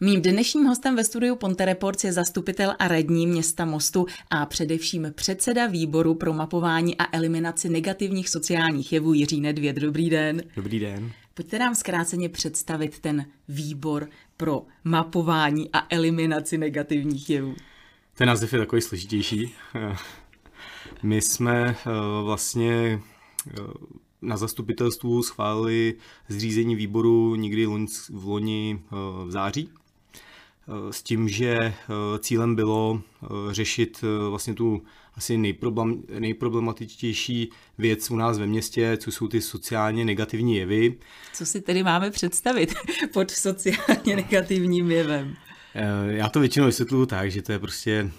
Mým dnešním hostem ve studiu Ponte Reports je zastupitel a radní města Mostu a především předseda výboru pro mapování a eliminaci negativních sociálních jevů Jiří Nedvěd. Dobrý den. Dobrý den. Pojďte nám zkráceně představit ten výbor pro mapování a eliminaci negativních jevů. Ten název je takový složitější. My jsme eh, vlastně eh, na zastupitelstvu schválili zřízení výboru někdy v loni eh, v září s tím, že cílem bylo řešit vlastně tu asi nejproblem, nejproblematičtější věc u nás ve městě, co jsou ty sociálně negativní jevy. Co si tedy máme představit pod sociálně negativním jevem? Já to většinou vysvětluju tak, že to je prostě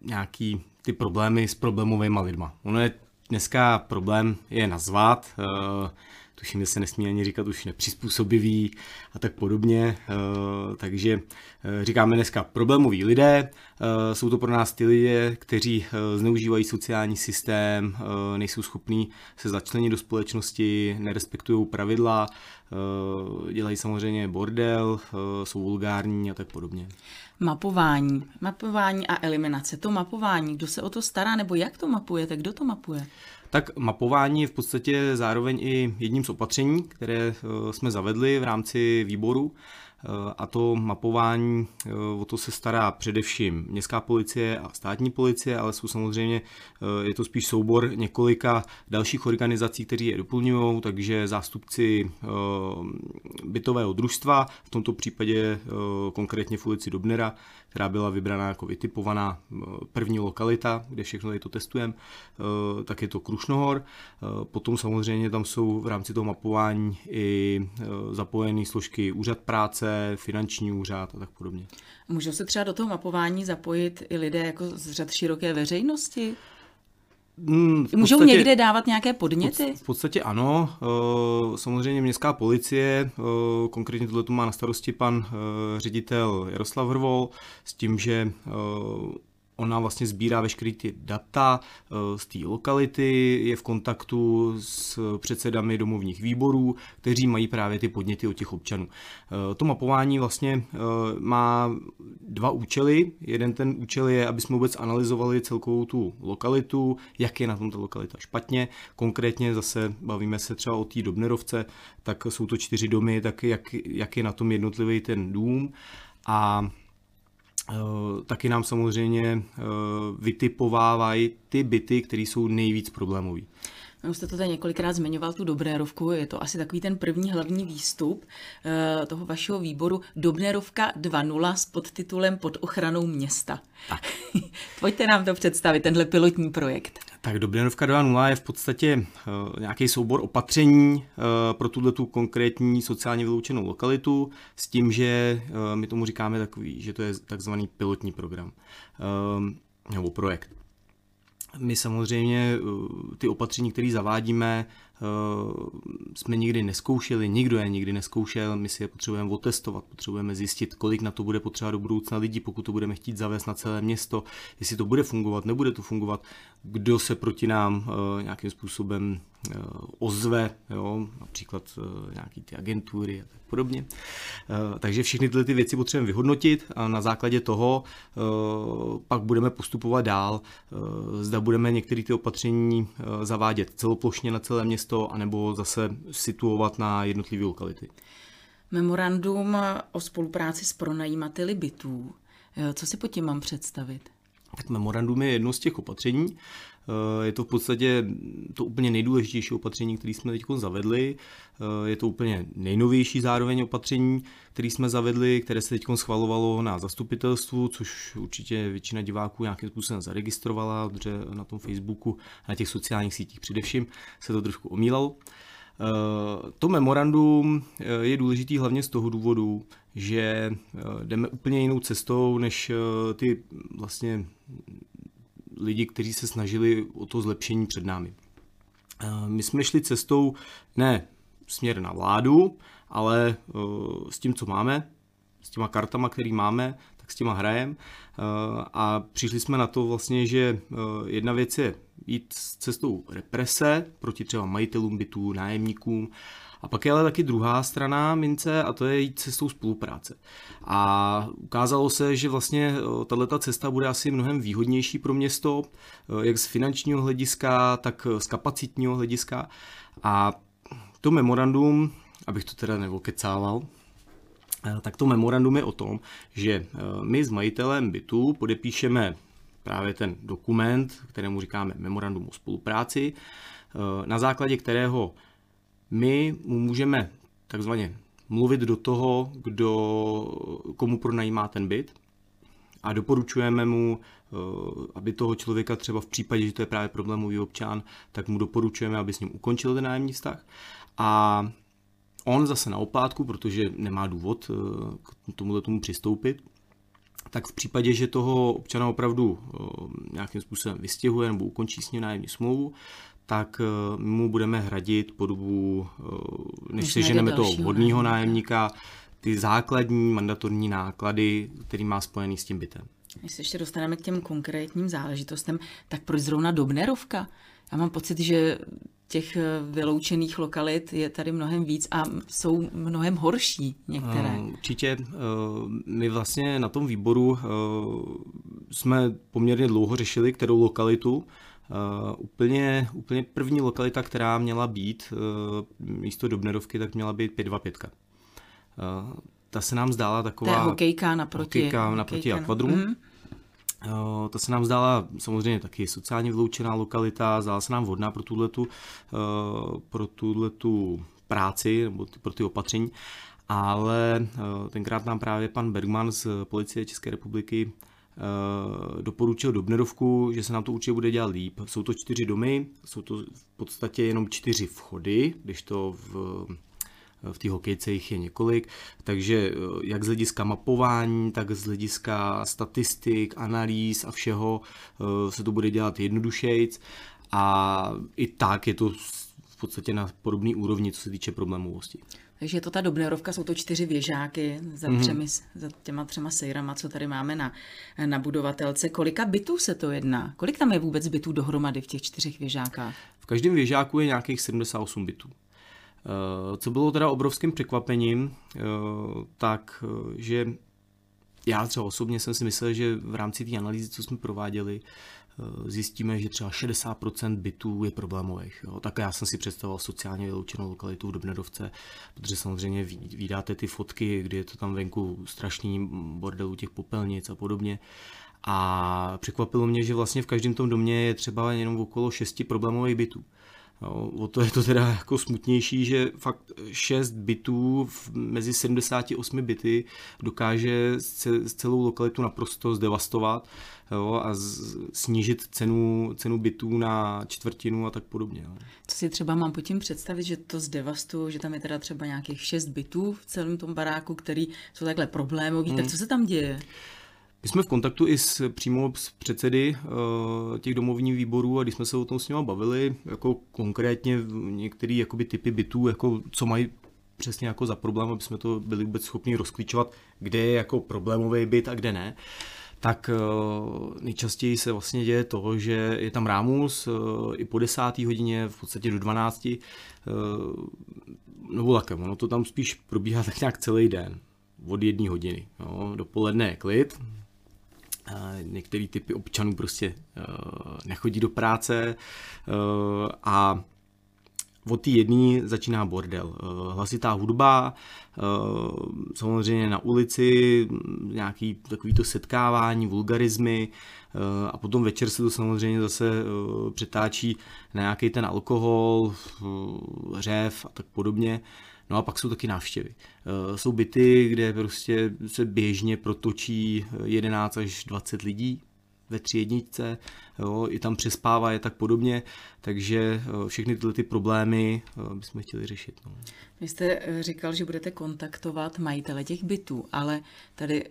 nějaký ty problémy s problémovými lidma. Ono je dneska problém je nazvat, tuším, že se nesmí ani říkat už nepřizpůsobivý a tak podobně. Eh, takže eh, říkáme dneska problémoví lidé, eh, jsou to pro nás ty lidé, kteří zneužívají sociální systém, nejsou schopní se začlenit do společnosti, nerespektují pravidla, dělají samozřejmě bordel, jsou vulgární a tak podobně. Mapování. Mapování a eliminace. To mapování, kdo se o to stará, nebo jak to mapujete, kdo to mapuje? Tak mapování je v podstatě zároveň i jedním z opatření, které eh, jsme zavedli v rámci výboru. Eh, a to mapování, eh, o to se stará především městská policie a státní policie, ale jsou samozřejmě, eh, je to spíš soubor několika dalších organizací, kteří je doplňují, takže zástupci bytového družstva, v tomto případě konkrétně v ulici Dobnera, která byla vybraná jako vytipovaná první lokalita, kde všechno tady to testujeme, tak je to Krušnohor. Potom samozřejmě tam jsou v rámci toho mapování i zapojené složky úřad práce, finanční úřad a tak podobně. Můžou se třeba do toho mapování zapojit i lidé jako z řad široké veřejnosti? Hmm, podstatě, Můžou někde dávat nějaké podněty? V podstatě ano. Eh, samozřejmě městská policie, eh, konkrétně tohle tu má na starosti pan eh, ředitel Jaroslav Hrvol, s tím, že Ona vlastně sbírá veškeré ty data eh, z té lokality, je v kontaktu s předsedami domovních výborů, kteří mají právě ty podněty od těch občanů. Eh, to mapování vlastně eh, má dva účely. Jeden ten účel je, aby jsme vůbec analyzovali celkovou tu lokalitu, jak je na tom ta lokalita špatně. Konkrétně zase bavíme se třeba o té Dobnerovce, tak jsou to čtyři domy, tak jak, jak je na tom jednotlivý ten dům. A taky nám samozřejmě eh, vytipovávají ty byty, které jsou nejvíc problémové. Už jste to tady několikrát zmiňoval, tu Dobnérovku, je to asi takový ten první hlavní výstup uh, toho vašeho výboru. Dobnérovka 2.0 s podtitulem Pod ochranou města. Tak. Pojďte nám to představit, tenhle pilotní projekt. Tak Dobřenovka 2.0 je v podstatě uh, nějaký soubor opatření uh, pro tuhle tu konkrétní sociálně vyloučenou lokalitu s tím, že uh, my tomu říkáme takový, že to je takzvaný pilotní program nebo projekt. My samozřejmě ty opatření, které zavádíme, jsme nikdy neskoušeli, nikdo je nikdy neskoušel, my si je potřebujeme otestovat, potřebujeme zjistit, kolik na to bude potřeba do budoucna lidí, pokud to budeme chtít zavést na celé město, jestli to bude fungovat, nebude to fungovat, kdo se proti nám nějakým způsobem Eh, ozve, jo, například eh, nějaký ty agentury a tak podobně. Eh, takže všechny tyhle ty věci potřebujeme vyhodnotit a na základě toho pak budeme postupovat dál. Zda budeme některé ty opatření zavádět celoplošně na celé město, anebo zase situovat na jednotlivé lokality. Memorandum o spolupráci s pronajímateli bytů. Co si pod tím mám představit? Tak memorandum je jedno z těch opatření. Eh, je to v podstatě to úplně nejdůležitější opatření, které jsme teď zavedli. Eh, je to úplně nejnovější zároveň opatření, které jsme zavedli, které se teď schvalovalo na zastupitelstvu, což určitě většina diváků nějakým způsobem zaregistrovala, protože na tom Facebooku na těch sociálních sítích především se to trošku omílalo. Eh, to memorandum je důležitý hlavně z toho důvodu, že jdeme úplně jinou cestou než ty vlastně lidi, kteří se snažili o to zlepšení před námi. Eh, my jsme šli cestou ne směr na vládu, ale eh, s tím, co máme, s těma kartama, který máme, tak s těma hrajem a přišli jsme na to vlastně, že jedna věc je jít s cestou represe proti třeba majitelům bytů, nájemníkům a pak je ale taky druhá strana mince a to je jít cestou spolupráce. A ukázalo se, že vlastně eh, tato cesta bude asi mnohem výhodnější pro město, eh, jak z finančního hlediska, tak z kapacitního hlediska. A to memorandum, abych to teda nevokecával, eh, tak to memorandum je o tom, že my s majitelem bytu podepíšeme právě ten dokument, kterému říkáme memorandum o spolupráci, na základě kterého my mu můžeme takzvaně mluvit do toho, kdo, komu pronajímá ten byt a doporučujeme mu, eh, aby toho člověka třeba v případě, že to je právě problémový občan, tak mu doporučujeme, aby s ním ukončil ten nájemní vztah. A on zase na oplátku, protože nemá důvod eh, k tomuhle tomu přistoupit, tak v případě, že toho občana opravdu eh, nějakým způsobem vystěhuje nebo ukončí s ním nájemní smlouvu, tak eh, mu budeme hradit po dobu, eh, než seženeme toho vhodného nájemníka, ty základní mandatorní náklady, který má spojený s tím bytem. Když se ještě dostaneme k těm konkrétním záležitostem, tak proč zrovna Dobnerovka? Já mám pocit, že těch eh, vyloučených lokalit je tady mnohem víc a jsou mnohem horší některé. Určitě. My vlastně na tom výboru jsme poměrně dlouho řešili, kterou lokalitu Uh, úplně, úplně první lokalita, která měla být uh, místo Dobnerovky, tak měla být 525. Uh, ta se nám zdála taková... To je hokejka naproti. Hokejka naproti akvadrumu. Mm. Uh, ta se nám zdála samozřejmě taky sociálně vyloučená lokalita, zdála se nám vhodná pro tuhletu, uh, pro tuhletu práci nebo pro ty opatření, ale uh, tenkrát nám právě pan Bergman z policie České republiky Eh, doporučil Dobnerovku, že se nám to určitě bude dělat líp. Jsou to čtyři domy, jsou to v podstatě jenom čtyři vchody, když to v v té hokejce jich je několik, takže eh, jak z hlediska mapování, tak z hlediska statistik, analýz a všeho eh, se to bude dělat jednodušejc a i tak je to v podstatě na podobné úrovni, co se týče problémovosti. Takže je to ta Dobnerovka, jsou to čtyři věžáky za, mm-hmm. třemi, za těma třema sejrama, co tady máme na, na budovatelce. Kolika bytů se to jedná? Kolik tam je vůbec bytů dohromady v těch čtyřech věžákách? V každém věžáku je nějakých 78 bytů. Eh, co bylo teda obrovským překvapením, eh, tak eh, že já třeba osobně jsem si myslel, že v rámci té analýzy, co jsme prováděli, zjistíme, že třeba 60% bytů je problémových. Jo. Tak já jsem si představoval sociálně vyloučenou lokalitu v Dobnedovce, protože samozřejmě vydáte ty fotky, kdy je to tam venku strašný bordel těch popelnic a podobně. A překvapilo mě, že vlastně v každém tom domě je třeba jenom okolo šesti problémových bytů. No, o to je to teda jako smutnější, že fakt 6 bytů mezi 78 byty dokáže celou lokalitu naprosto zdevastovat jo, a z, snížit cenu, cenu bytů na čtvrtinu a tak podobně. Jo. Co si třeba mám pod tím představit, že to zdevastuje, že tam je teda třeba nějakých 6 bytů v celém tom baráku, který jsou takhle problémový, hmm. tak co se tam děje? My jsme v kontaktu i s, přímo s předsedy uh, těch domovních výborů a když jsme se o tom s nimi bavili, jako konkrétně některé jakoby typy bytů, jako co mají přesně jako za problém, aby jsme to byli vůbec schopni rozklíčovat, kde je jako problémový byt a kde ne, tak uh, nejčastěji se vlastně děje to, že je tam rámus uh, i po desáté hodině, v podstatě do 12, uh, nebo lakem, ono to tam spíš probíhá tak nějak celý den, od jedné hodiny. Jo. Dopoledne je klid, některé typy občanů prostě eh, nechodí do práce eh, a od té jedné začíná bordel. Eh, hlasitá hudba, samozřejmě na ulici, nějaký takovýto setkávání, vulgarizmy a potom večer se to samozřejmě zase přetáčí na nějaký ten alkohol, řev a tak podobně. No a pak jsou taky návštěvy. Eh, jsou byty, kde prostě se běžně protočí 11 až 20 lidí ve tři jedničce, jo, i tam přespává je tak podobně, takže eh, všechny tyhle ty problémy eh, bychom chtěli řešit. No. Vy jste říkal, že budete kontaktovat majitele těch bytů, ale tady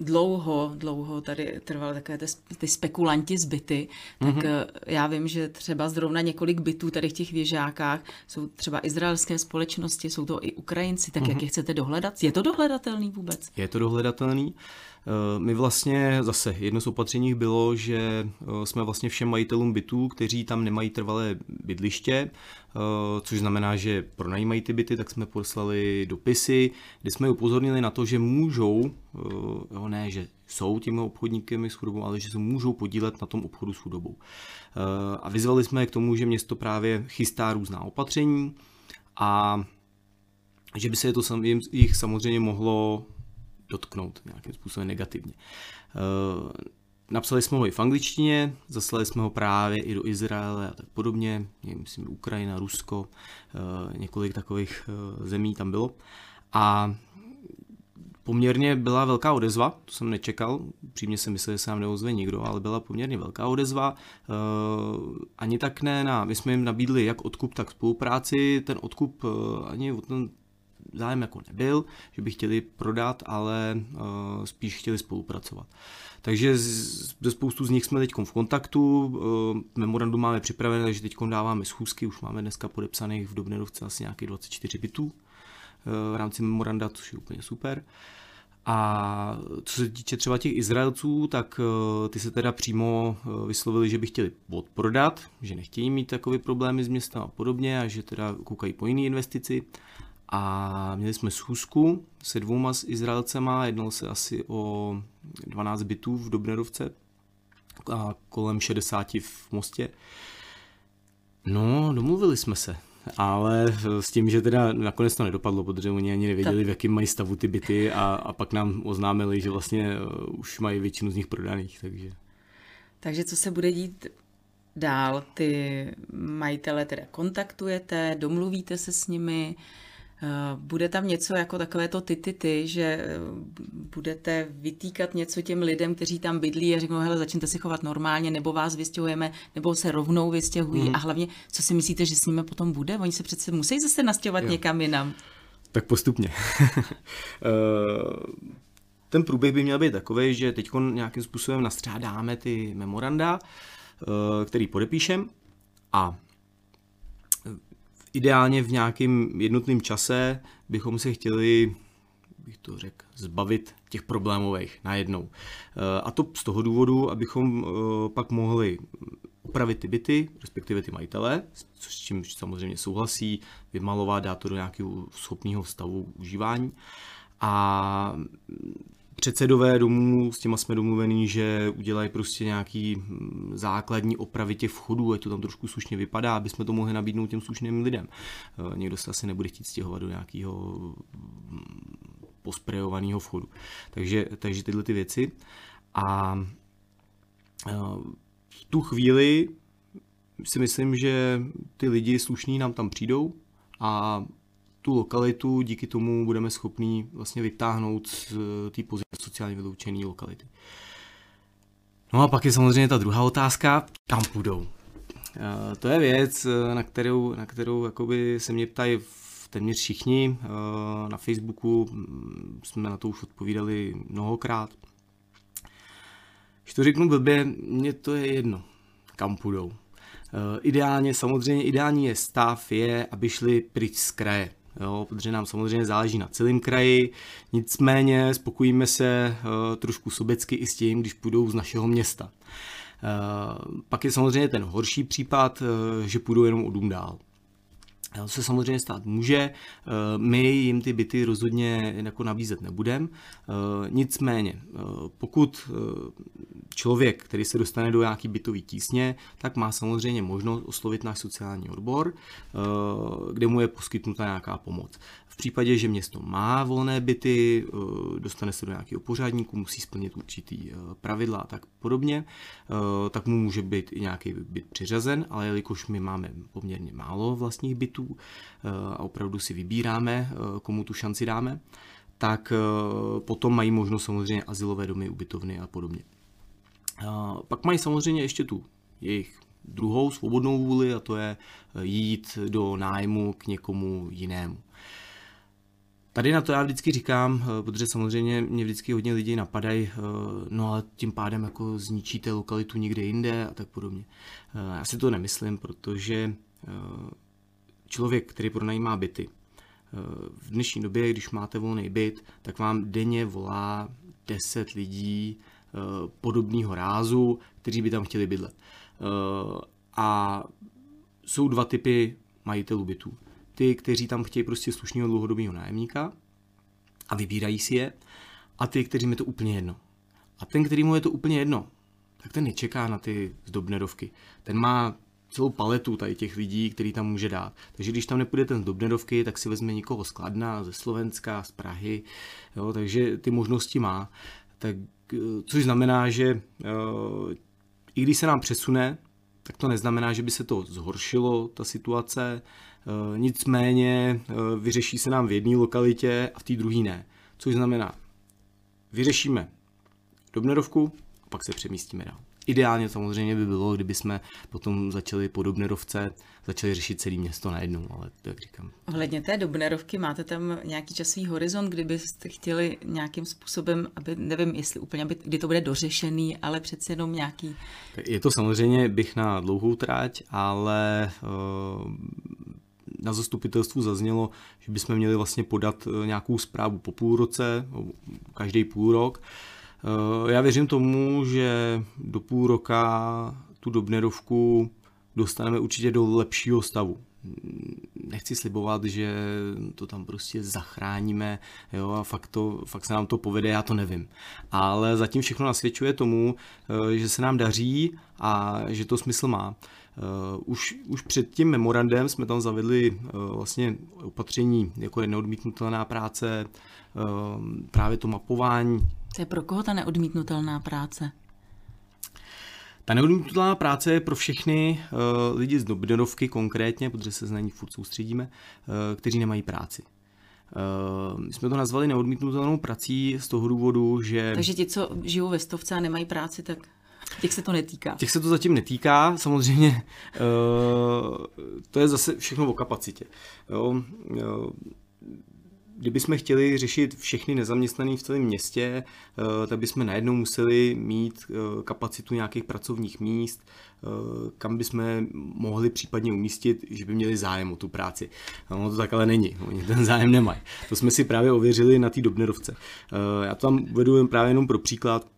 dlouho, dlouho tady trvaly takové ty, ty spekulanti zbyty, tak mm-hmm. já vím, že třeba zrovna několik bytů tady v těch věžákách jsou třeba izraelské společnosti, jsou to i Ukrajinci, tak mm-hmm. jak mhm. je chcete dohledat? Je to dohledatelný vůbec? Je to dohledatelný. My vlastně zase jedno z opatření bylo, že jsme vlastně všem majitelům bytů, kteří tam nemají trvalé bydliště, což znamená, že pronajímají ty byty, tak jsme poslali dopisy, kde jsme upozornili na to, že můžou, jo, ne, že jsou těmi obchodníky s chudobou, ale že se můžou podílet na tom obchodu s chudobou. A vyzvali jsme je k tomu, že město právě chystá různá opatření a že by se to jich samozřejmě mohlo dotknout nějakým způsobem negativně. Eh, napsali jsme ho i v angličtině, zaslali jsme ho právě i do Izraele a tak podobně, myslím Ukrajina, Rusko, eh, několik takových eh, zemí tam bylo. A poměrně byla velká odezva, to jsem nečekal, přímě jsem myslel, že se nám neozve nikdo, ale byla poměrně velká odezva. Ani tak ne, na, my jsme jim nabídli jak odkup, tak spolupráci, ten odkup ani od ten zájem jako nebyl, že by chtěli prodat, ale uh, spíš chtěli spolupracovat. Takže ze spoustu z nich jsme teď v kontaktu, uh, memorandum máme připravené, takže teď dáváme schůzky, už máme dneska podepsaných v Dobnerovce asi nějakých 24 bytů uh, v rámci memoranda, což je úplně super. A co se týče třeba těch Izraelců, tak ty se teda přímo vyslovili, že by chtěli odprodat, že nechtějí mít takové problémy s městem a podobně a že teda koukají po jiné investici. A měli jsme schůzku se dvouma s Izraelcema, jednalo se asi o 12 bytů v Dobnerovce a kolem 60 v Mostě. No, domluvili jsme se, ale s tím, že teda nakonec to nedopadlo, protože oni ani nevěděli, v jakém mají stavu ty byty a, a pak nám oznámili, že vlastně uh, už mají většinu z nich prodaných, takže... Takže co se bude dít dál? Ty majitele teda kontaktujete, domluvíte se s nimi, bude tam něco jako takové to ty, ty, ty, že eh, budete vytýkat něco těm lidem, kteří tam bydlí a řeknou, hele, začněte si chovat normálně, nebo vás vystěhujeme, nebo se rovnou vystěhují. Mm. A hlavně, co si myslíte, že s nimi potom bude? Oni se přece musí zase nastěhovat jo. někam jinam. Tak postupně. Eh, ten průběh by měl být takový, že teď nějakým způsobem nastřádáme ty memoranda, který podepíšem a ideálně v nějakém jednotném čase bychom se chtěli bych to řekl, zbavit těch problémových najednou. Eh, a to z toho důvodu, abychom eh, pak mohli upravit ty byty, respektive ty majitele, což s čím samozřejmě souhlasí, vymalovat, dát to do nějakého schopného stavu užívání. A předsedové domů, s těma jsme domluvení, že udělají prostě nějaký hm, základní opravy těch vchodů, ať to tam trošku slušně vypadá, aby jsme to mohli nabídnout těm slušným lidem. Eh, někdo se asi nebude chtít stěhovat do nějakého hm, posprejovaného vchodu. Takže, takže tyhle ty věci. A eh, v tu chvíli si myslím, že ty lidi slušní nám tam přijdou a tu lokalitu díky tomu budeme schopni vlastně vytáhnout z eh, té pozice sociálně vyloučené lokality. No a pak je samozřejmě ta druhá otázka, kam půjdou. Eh, to je věc, eh, na kterou, na kterou jakoby se mě ptají téměř všichni. Na Facebooku mm, jsme na to už odpovídali mnohokrát. Když to řeknu blbě, mně to je jedno, kam půjdou. Ideálně, samozřejmě ideální je stav je, aby šli pryč z kraje jo, protože nám samozřejmě záleží na celém kraji, nicméně spokojíme se uh, trošku sobecky i s tím, když půjdou z našeho města. Uh, pak je samozřejmě ten horší případ, uh, že půjdou jenom o dům dál. To se samozřejmě stát může, my jim ty byty rozhodně jako nabízet nebudeme. Nicméně, pokud člověk, který se dostane do nějaký bytový tísně, tak má samozřejmě možnost oslovit náš sociální odbor, eh, kde mu je poskytnuta nějaká pomoc. V případě, že město má volné byty, eh, dostane se do nějakého pořádníku, musí splnit určitý eh, pravidla a tak podobně, tak mu může být i nějaký byt přiřazen, ale jelikož my máme poměrně málo vlastních bytů a opravdu si vybíráme, komu tu šanci dáme, tak potom mají možnost samozřejmě asilové domy, ubytovny a podobně. Pak mají samozřejmě ještě tu jejich druhou svobodnou vůli a to je eh, jít do nájmu k někomu jinému. Tady na to já vždycky říkám, eh, protože samozřejmě mě vždycky hodně lidí napadají, eh, no ale tím pádem jako zničíte lokalitu někde jinde a tak podobně. Já si to nemyslím, protože člověk, který pronajímá byty, v dnešní době, když máte volný byt, tak vám denně volá 10 lidí podobného rázu, kteří by tam chtěli bydlet. A jsou dva typy majitelů bytů. Ty, kteří tam chtějí prostě slušného dlouhodobého nájemníka a vybírají si je, a ty, kteří je to úplně jedno. A ten, který mu je to úplně jedno, tak ten nečeká na ty zdobnerovky. Ten má celou paletu tady těch lidí, který tam může dát. Takže když tam nepůjde ten z Dobnerovky, tak si vezme někoho z Kladna, ze Slovenska, z Prahy, jo, takže ty možnosti má. Tak, což znamená, že uh, i když se nám přesune, tak to neznamená, že by se to zhoršilo, ta situace. Uh, nicméně vyřeší se nám v jedné lokalitě a v té druhé ne. Což znamená, vyřešíme Dobnerovku a pak se přemístíme dál. Ideálně samozřejmě by bylo, kdyby jsme potom začali po Dobnerovce, začali řešit celé město najednou, ale to jak říkám. Ohledně té Dobnerovky, máte tam nějaký časový horizont, kdybyste chtěli nějakým způsobem, aby, nevím, jestli úplně, aby, kdy to bude dořešený, ale přeci jenom nějaký... Je to samozřejmě bych na dlouhou tráť, ale uh, na zastupitelstvu zaznělo, že bychom měli vlastně podat eh, nějakou zprávu po půl roce, každý půl rok, Eh, já věřím tomu, že do půl roka tu Dobnerovku dostaneme určitě do lepšího stavu. Nechci slibovat, že to tam prostě zachráníme jo, a fakt, to, fakt se nám to povede, já to nevím. Ale zatím všechno nasvědčuje tomu, eh, že se nám daří a že to smysl má. Eh, už, už před tím memorandem jsme tam zavedli vlastně opatření jako neodmítnutelná práce, právě to mapování to je pro koho ta neodmítnutelná práce? Ta neodmítnutelná práce je pro všechny uh, lidi z Dobdenovky konkrétně, protože se na ní furt soustředíme, uh, kteří nemají práci. Uh, my jsme to nazvali neodmítnutelnou prací z toho důvodu, že... Takže ti, co žijou ve stovce a nemají práci, tak těch se to netýká. Těch se to zatím netýká, samozřejmě uh, to je zase všechno o kapacitě. Jo? Uh, kdybychom chtěli řešit všechny nezaměstnané v celém městě, eh, tak bychom najednou museli mít eh, kapacitu nějakých pracovních míst, eh, kam bychom mohli případně umístit, že by měli zájem o tu práci. Ono to tak ale není, oni ten zájem nemají. To jsme si právě ověřili na té Dobnerovce. Já to tam uvedu právě jenom pro příklad.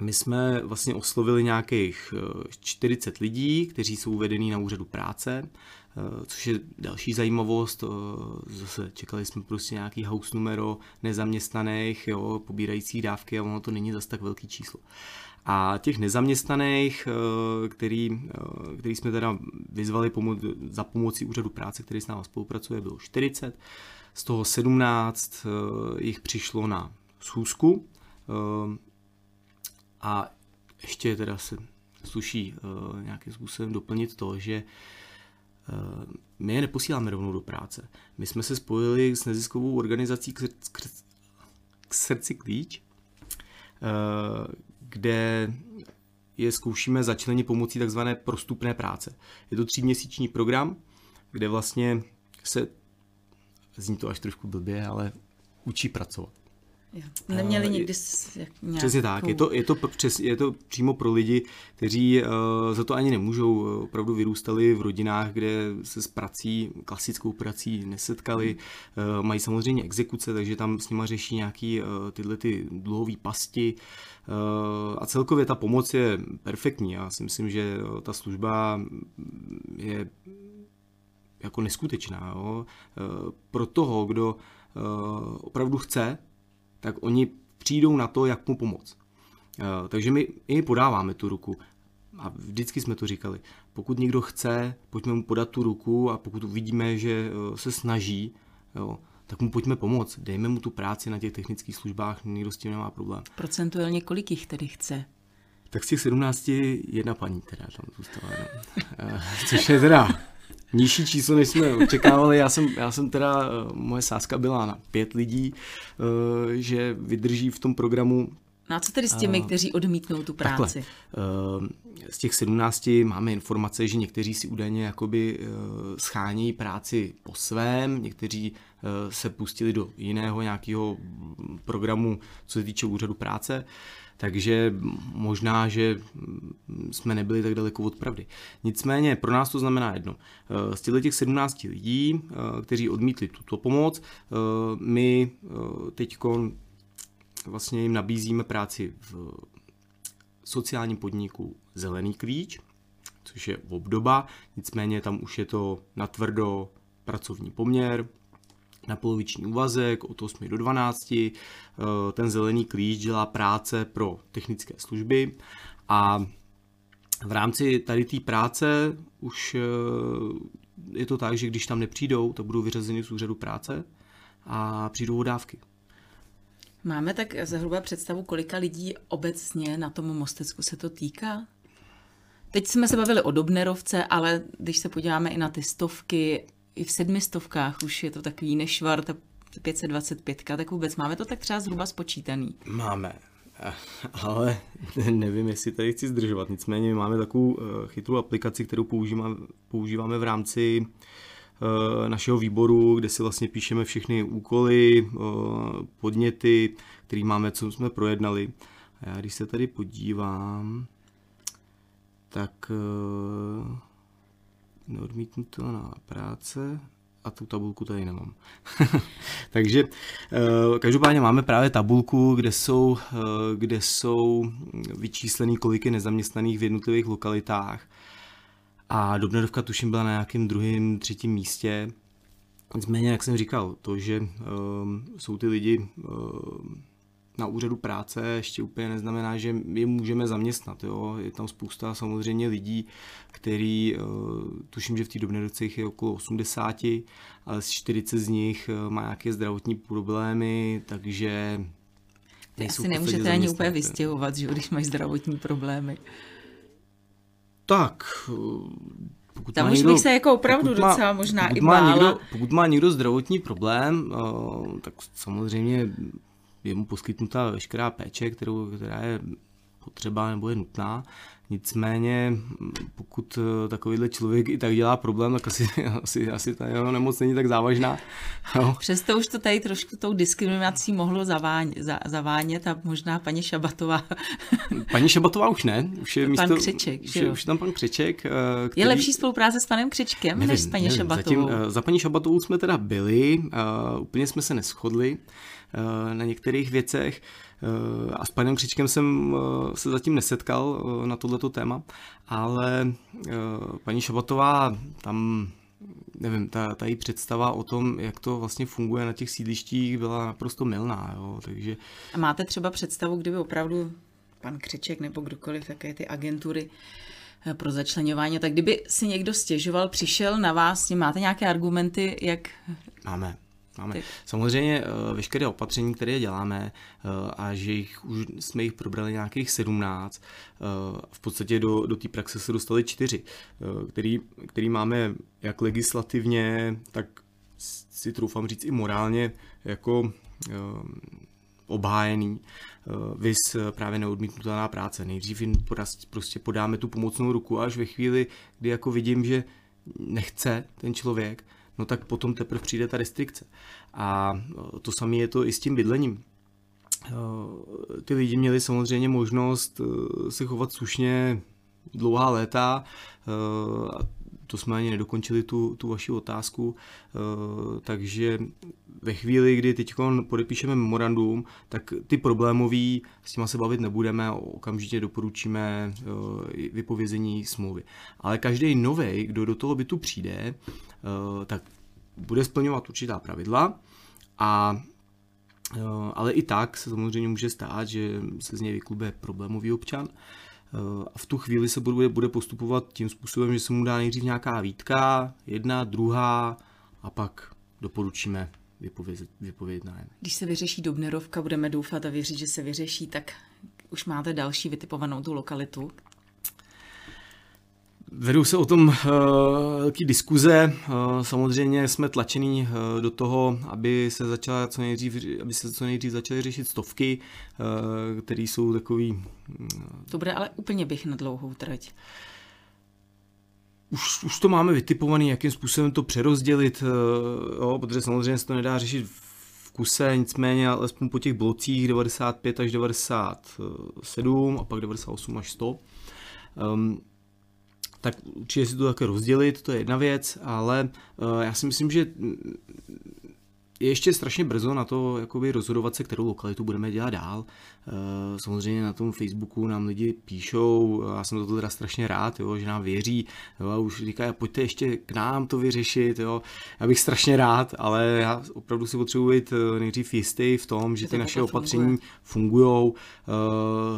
My jsme vlastně oslovili nějakých 40 lidí, kteří jsou uvedení na úřadu práce. Eh, což je další zajímavost. Eh, zase čekali jsme prostě nějaký house numero nezaměstnaných, jo, pobírajících dávky a ono to není zase tak velký číslo. A těch nezaměstnaných, eh, který, který jsme teda vyzvali pomo- za pomocí úřadu práce, který s námi spolupracuje, bylo 40. Z toho 17 jich přišlo na schůzku a ještě teda se sluší nějakým způsobem doplnit to, že Eh, my je neposíláme rovnou do práce. My jsme se spojili s neziskovou organizací k, k srdci klíč, eh, kde je zkoušíme začlenit pomocí takzvané prostupné práce. Je to tříměsíční program, kde vlastně se, zní to až trošku blbě, ale učí pracovat. Jo. Neměli nikdy nějakou... Přesně tak, je to, je, to, přes, je to přímo pro lidi, kteří uh, za to ani nemůžou, opravdu vyrůstali v rodinách, kde se s prací, klasickou prací nesetkali, uh, mají samozřejmě exekuce, takže tam s nima řeší nějaký uh, tyhle ty dluhové pasti uh, a celkově ta pomoc je perfektní. Já si myslím, že ta služba je jako neskutečná. Jo? Pro toho, kdo opravdu chce tak oni přijdou na to, jak mu pomoct. Eh, takže my i podáváme tu ruku. A vždycky jsme to říkali. Pokud někdo chce, pojďme mu podat tu ruku a pokud uvidíme, že eh, se snaží, jo, tak mu pojďme pomoct. Dejme mu tu práci na těch technických službách, nikdo s tím nemá problém. Procentuálně kolik jich tedy chce? Tak z těch 17 jedna paní teda tam zůstala. No. Eh, což je teda nižší číslo, než jsme očekávali. Já jsem, já jsem teda, eh, moje sázka byla na pět lidí, eh, že vydrží v tom programu No a co tedy s těmi, uh, kteří odmítnou tu práci? Takhle, uh, z těch 17 máme informace, že někteří si údajně jakoby uh, schání práci po svém, někteří uh, se pustili do jiného nějakého programu, co se týče úřadu práce. Takže možná, že jsme nebyli tak daleko od pravdy. Nicméně pro nás to znamená jedno. Z těch 17 lidí, kteří odmítli tuto pomoc, my teď vlastně jim nabízíme práci v sociálním podniku Zelený klíč, což je obdoba, nicméně tam už je to natvrdo pracovní poměr, na poloviční úvazek od 8 do 12. Eh, ten zelený klíč dělá práce pro technické služby a v rámci tady té práce už eh, je to tak, že když tam nepřijdou, tak budou vyřazeny z úřadu práce a přijdou dávky. Máme tak zhruba představu, kolika lidí obecně na tom Mostecku se to týká? Teď jsme se bavili o Dobnerovce, ale když se podíváme i na ty stovky, i v sedmistovkách už je to takový nešvar, ta 525, tak vůbec máme to tak třeba zhruba spočítaný? Máme, ale nevím, jestli tady chci zdržovat. Nicméně máme takovou eh, chytrou aplikaci, kterou používáme, používáme v rámci eh, našeho výboru, kde si vlastně píšeme všechny úkoly, eh, podněty, které máme, co jsme projednali. A já když se tady podívám, tak neodmítnutelná práce, a tu tabulku tady nemám. Takže eh, každopádně máme právě tabulku, kde jsou, eh, kde jsou vyčíslený kolik je nezaměstnaných v jednotlivých lokalitách. A Dobnerovka tuším byla na nějakém druhém, třetím místě. Nicméně, jak jsem říkal, to, že um, jsou ty lidi um, na úřadu práce ještě úplně neznamená, že je můžeme zaměstnat. Jo? Je tam spousta samozřejmě lidí, který, eh, tuším, že v té dobné je okolo 80, ale z 40 z nich má nějaké zdravotní problémy, takže Asi nemůžete ani úplně vystěhovat, že když máš zdravotní problémy. Tak, eh, pokud Tam už někdo, bych se jako opravdu má, docela možná pokud i bála. Má někdo, pokud má někdo zdravotní problém, tak samozřejmě je mu poskytnuta veškerá péče, kterou, která je potřeba nebo je nutná. Nicméně, pokud takovýhle člověk i tak dělá problém, tak asi, asi, asi ta jeho nemoc není tak závažná. No. Přesto už to tady trošku tou diskriminací mohlo zaváň, za, zavánět a možná paní Šabatová. Paní Šabatová už ne. Už je místo, pan Křeček, už, je, už je tam pan Křeček. Který... Je lepší spolupráce s panem Křečkem nevím, než s paní nevím. Šabatovou? Zatím, za paní Šabatovou jsme teda byli, uh, úplně jsme se neschodli. Eh, na některých věcech. Eh, a s panem Křičkem jsem eh, se zatím nesetkal na tohleto téma, ale paní Šabatová tam nevím, ta, ta její představa o tom, jak to vlastně funguje na těch sídlištích, byla naprosto milná. Jo, takže... A máte třeba představu, kdyby opravdu pan Křiček nebo kdokoliv, jaké ty agentury pro začlenování, tak kdyby si někdo stěžoval, přišel na vás, máte nějaké argumenty, jak... Máme. Máme. Ty. Samozřejmě uh, veškeré opatření, které děláme uh, a že jich už jsme jich probrali nějakých 17, uh, v podstatě do, do té praxe se dostali čtyři, který, který máme jak legislativně, tak si troufám říct i morálně jako obhájený. Vys právě neodmítnutelná práce. Nejdřív jim prostě podáme tu pomocnou ruku až ve chvíli, kdy jako vidím, že nechce ten člověk, no tak potom teprve přijde ta restrikce. A e, to samé je to i s tím bydlením. E, ty lidi měli samozřejmě možnost e, se chovat slušně dlouhá léta, to jsme ani nedokončili tu, tu vaši otázku, takže ve chvíli, kdy teď podepíšeme memorandum, tak ty problémový, s těma se bavit nebudeme, okamžitě doporučíme vypovězení smlouvy. Ale každý nový, kdo do toho bytu přijde, Eh, tak bude splňovat určitá pravidla a eh, ale i tak se samozřejmě může stát, že se z něj vyklube problémový občan eh, a v tu chvíli se bude, bude postupovat tím způsobem, že se mu dá nejdřív nějaká výtka, jedna, druhá a pak doporučíme vypovědět, nájem. Když se vyřeší Dobnerovka, budeme doufat a věřit, že se vyřeší, tak už máte další vytipovanou tu lokalitu, Vedou se o tom uh, velké diskuze. Uh, samozřejmě jsme tlačení uh, do toho, aby se začala co nejdřív, aby se co nejdřív začaly řešit stovky, uh, které jsou takový... Uh, to bude ale úplně běh na dlouhou trať. Už, už to máme vytipovaný, jakým způsobem to přerozdělit, uh, jo, protože samozřejmě se to nedá řešit v kuse, nicméně alespoň po těch blocích 95 až 97 a pak 98 až 100. Um, tak určitě si to také rozdělit, to je jedna věc, ale uh, já si myslím, že je ještě strašně brzo na to jakoby rozhodovat se, kterou lokalitu budeme dělat dál. Samozřejmě na tom Facebooku nám lidi píšou, já jsem to teda strašně rád, jo, že nám věří, jo, a už říkají, pojďte ještě k nám to vyřešit, jo. já bych strašně rád, ale já opravdu si potřebuji být nejdřív jistý v tom, že ty naše opatření fungují.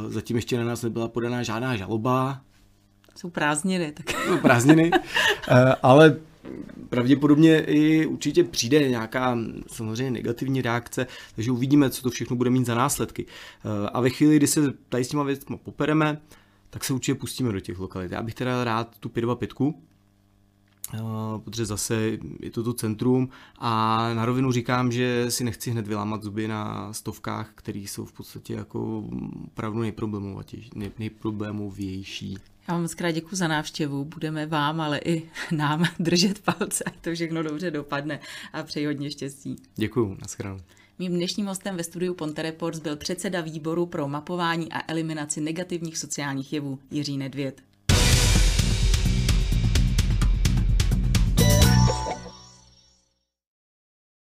Zatím ještě na nás nebyla podaná žádná žaloba, jsou prázdniny. Tak. Jsou prázdniny, ale pravděpodobně i určitě přijde nějaká samozřejmě negativní reakce, takže uvidíme, co to všechno bude mít za následky. Eh, a ve chvíli, kdy se tady s těma věcmi popereme, tak se určitě pustíme do těch lokalit. Já bych teda rád tu 525, eh, protože zase je to to centrum a na rovinu říkám, že si nechci hned vylámat zuby na stovkách, které jsou v podstatě jako opravdu nejproblémovější. Já vám moc krát děkuji za návštěvu. Budeme vám, ale i nám držet palce, ať to všechno dobře dopadne a přeji hodně štěstí. Děkuji, naschledanou. Mým dnešním hostem ve studiu Ponte Reports byl předseda výboru pro mapování a eliminaci negativních sociálních jevů Jiří Nedvěd.